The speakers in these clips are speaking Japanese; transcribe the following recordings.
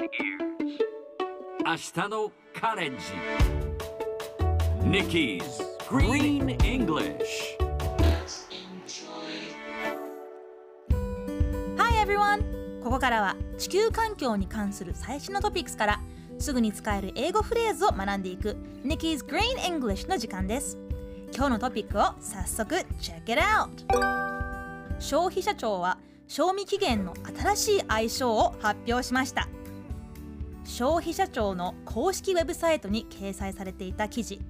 明日のカレッジ Nikki's Green English Hi everyone! ここからは地球環境に関する最新のトピックスからすぐに使える英語フレーズを学んでいく Nikki's Green English の時間です今日のトピックを早速 Check it out! 消費者庁は賞味期限の新しい愛称を発表しました消費者庁の公式ウェブサイトに掲載されていた記事。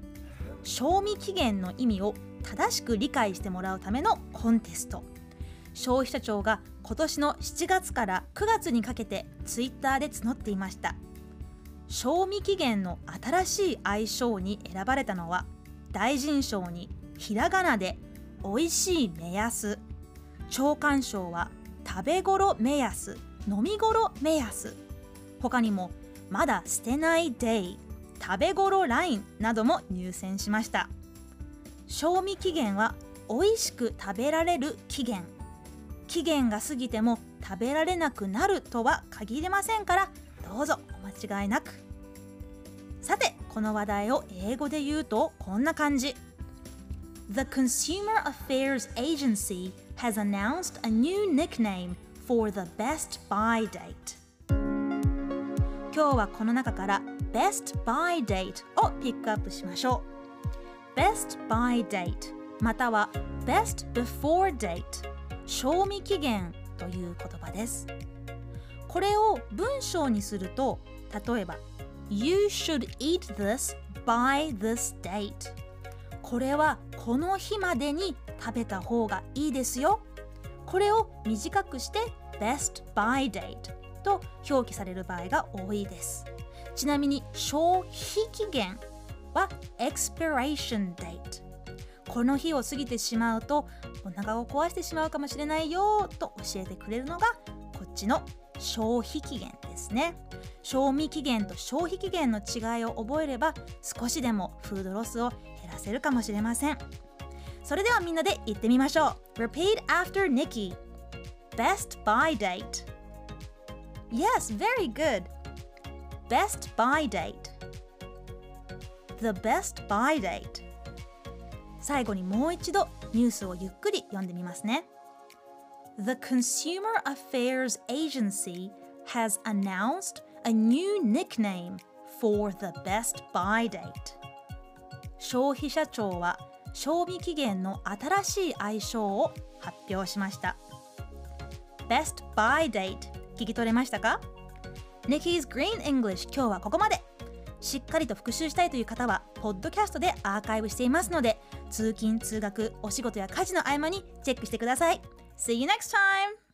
賞味期限の意味を正しく理解してもらうためのコンテスト。消費者庁が今年の7月から9月にかけてツイッターで募っていました。賞味期限の新しい愛称に選ばれたのは大臣賞にひらがなで「美味しい目安」長官賞は「食べ頃目安」「飲み頃目安」他にも「まだ捨てないデイ」「食べ頃ライン」なども入選しました。賞味期限は美味しく食べられる期限。期限が過ぎても食べられなくなるとは限りませんからどうぞお間違いなく。さてこの話題を英語で言うとこんな感じ。The Consumer Affairs Agency has announced a new nickname for the Best Buy Date. 今日はこの中から Best by Date をピックアップしましょう。Best by Date または Best Before Date 賞味期限という言葉です。これを文章にすると例えば You should eat this by this date これはこの日までに食べた方がいいですよ。これを短くして best by date と表記される場合が多いです。ちなみに消費期限は expiration date この日を過ぎてしまうとお腹を壊してしまうかもしれないよと教えてくれるのがこっちの消費期限ですね。賞味期限と消費期限の違いを覚えれば少しでもフードロスを減らせるかもしれません。それではみんなで言ってみましょう。Repeat after Nikki Best buy date Yes, very good Best buy date The best buy date 最後にもう一度ニュースをゆっくり読んでみますね The Consumer Affairs Agency has announced a new nickname for the best buy date 消費者庁は賞味期限の新しい愛称を発表しました Best buy date 聞き取れましたか？Nikki's Green English 今日はここまで。しっかりと復習したいという方はポッドキャストでアーカイブしていますので通勤通学お仕事や家事の合間にチェックしてください。See you next time!